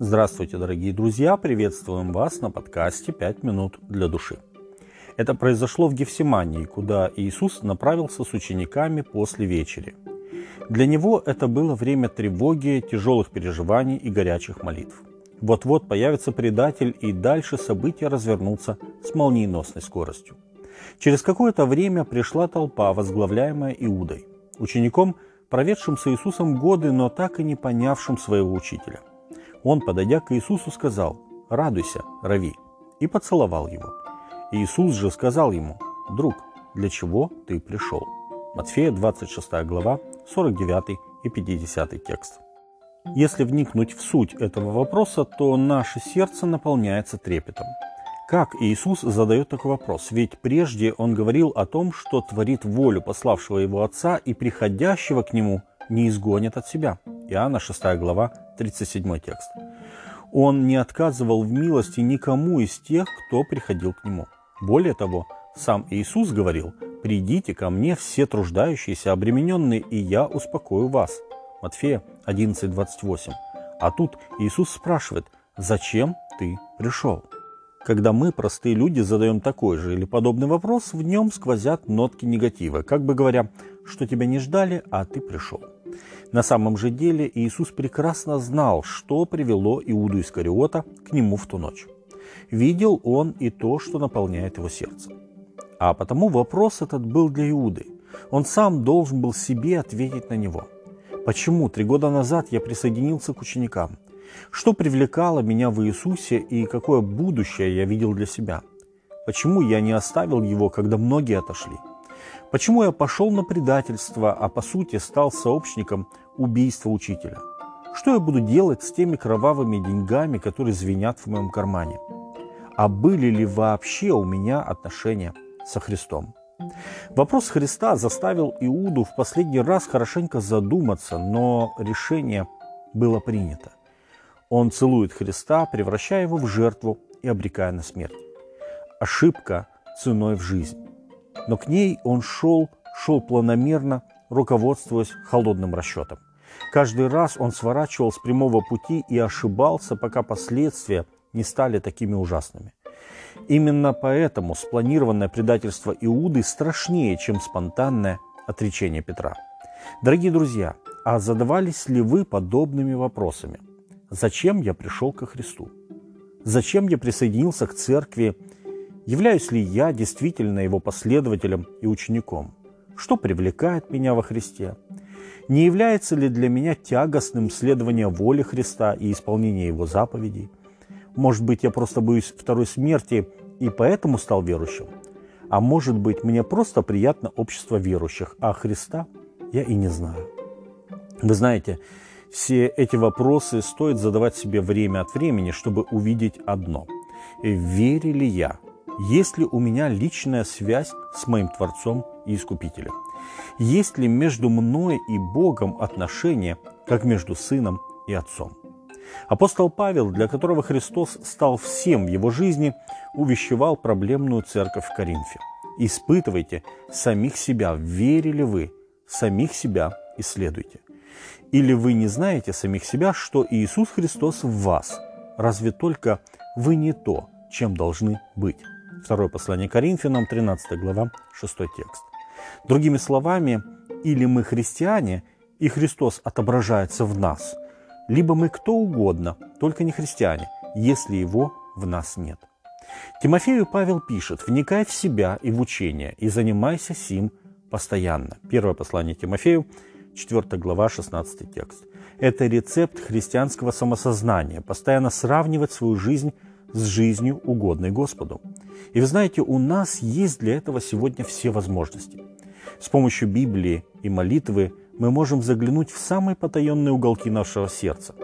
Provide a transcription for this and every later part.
Здравствуйте, дорогие друзья! Приветствуем вас на подкасте «Пять минут для души». Это произошло в Гефсимании, куда Иисус направился с учениками после вечери. Для него это было время тревоги, тяжелых переживаний и горячих молитв. Вот-вот появится предатель, и дальше события развернутся с молниеносной скоростью. Через какое-то время пришла толпа, возглавляемая Иудой, учеником, проведшим с Иисусом годы, но так и не понявшим своего учителя. Он, подойдя к Иисусу, сказал, «Радуйся, Рави», и поцеловал его. Иисус же сказал ему, «Друг, для чего ты пришел?» Матфея 26 глава, 49 и 50 текст. Если вникнуть в суть этого вопроса, то наше сердце наполняется трепетом. Как Иисус задает такой вопрос? Ведь прежде Он говорил о том, что творит волю пославшего Его Отца и приходящего к Нему не изгонит от себя. Иоанна 6 глава, 37 текст. Он не отказывал в милости никому из тех, кто приходил к нему. Более того, сам Иисус говорил, «Придите ко мне все труждающиеся, обремененные, и я успокою вас». Матфея 11:28. А тут Иисус спрашивает, «Зачем ты пришел?» Когда мы, простые люди, задаем такой же или подобный вопрос, в нем сквозят нотки негатива, как бы говоря, что тебя не ждали, а ты пришел. На самом же деле Иисус прекрасно знал, что привело Иуду Искариота к нему в ту ночь. Видел он и то, что наполняет его сердце. А потому вопрос этот был для Иуды. Он сам должен был себе ответить на него. Почему три года назад я присоединился к ученикам? Что привлекало меня в Иисусе и какое будущее я видел для себя? Почему я не оставил его, когда многие отошли? Почему я пошел на предательство, а по сути стал сообщником убийства учителя? Что я буду делать с теми кровавыми деньгами, которые звенят в моем кармане? А были ли вообще у меня отношения со Христом? Вопрос Христа заставил Иуду в последний раз хорошенько задуматься, но решение было принято. Он целует Христа, превращая его в жертву и обрекая на смерть. Ошибка ценой в жизнь. Но к ней он шел, шел планомерно, руководствуясь холодным расчетом. Каждый раз он сворачивал с прямого пути и ошибался, пока последствия не стали такими ужасными. Именно поэтому спланированное предательство Иуды страшнее, чем спонтанное отречение Петра. Дорогие друзья, а задавались ли вы подобными вопросами? Зачем я пришел ко Христу? Зачем я присоединился к церкви Являюсь ли я действительно его последователем и учеником? Что привлекает меня во Христе? Не является ли для меня тягостным следование воли Христа и исполнение его заповедей? Может быть, я просто боюсь второй смерти и поэтому стал верующим? А может быть, мне просто приятно общество верующих, а Христа я и не знаю. Вы знаете, все эти вопросы стоит задавать себе время от времени, чтобы увидеть одно. Верю ли я есть ли у меня личная связь с моим Творцом и Искупителем? Есть ли между мной и Богом отношения, как между Сыном и Отцом? Апостол Павел, для которого Христос стал всем в его жизни, увещевал проблемную церковь в Коринфе. Испытывайте самих себя, верили вы, самих себя исследуйте. Или вы не знаете самих себя, что Иисус Христос в вас? Разве только вы не то, чем должны быть? Второе послание Коринфянам, 13 глава, 6 текст. Другими словами, или мы христиане, и Христос отображается в нас, либо мы кто угодно, только не христиане, если Его в нас нет. Тимофею Павел пишет, вникай в себя и в учение, и занимайся сим постоянно. Первое послание Тимофею, 4 глава, 16 текст. Это рецепт христианского самосознания, постоянно сравнивать свою жизнь с жизнью, угодной Господу. И вы знаете, у нас есть для этого сегодня все возможности. С помощью Библии и молитвы мы можем заглянуть в самые потаенные уголки нашего сердца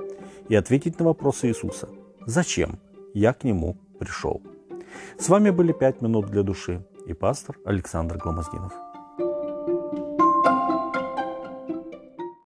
и ответить на вопросы Иисуса. Зачем я к Нему пришел? С вами были «Пять минут для души» и пастор Александр Гломоздинов.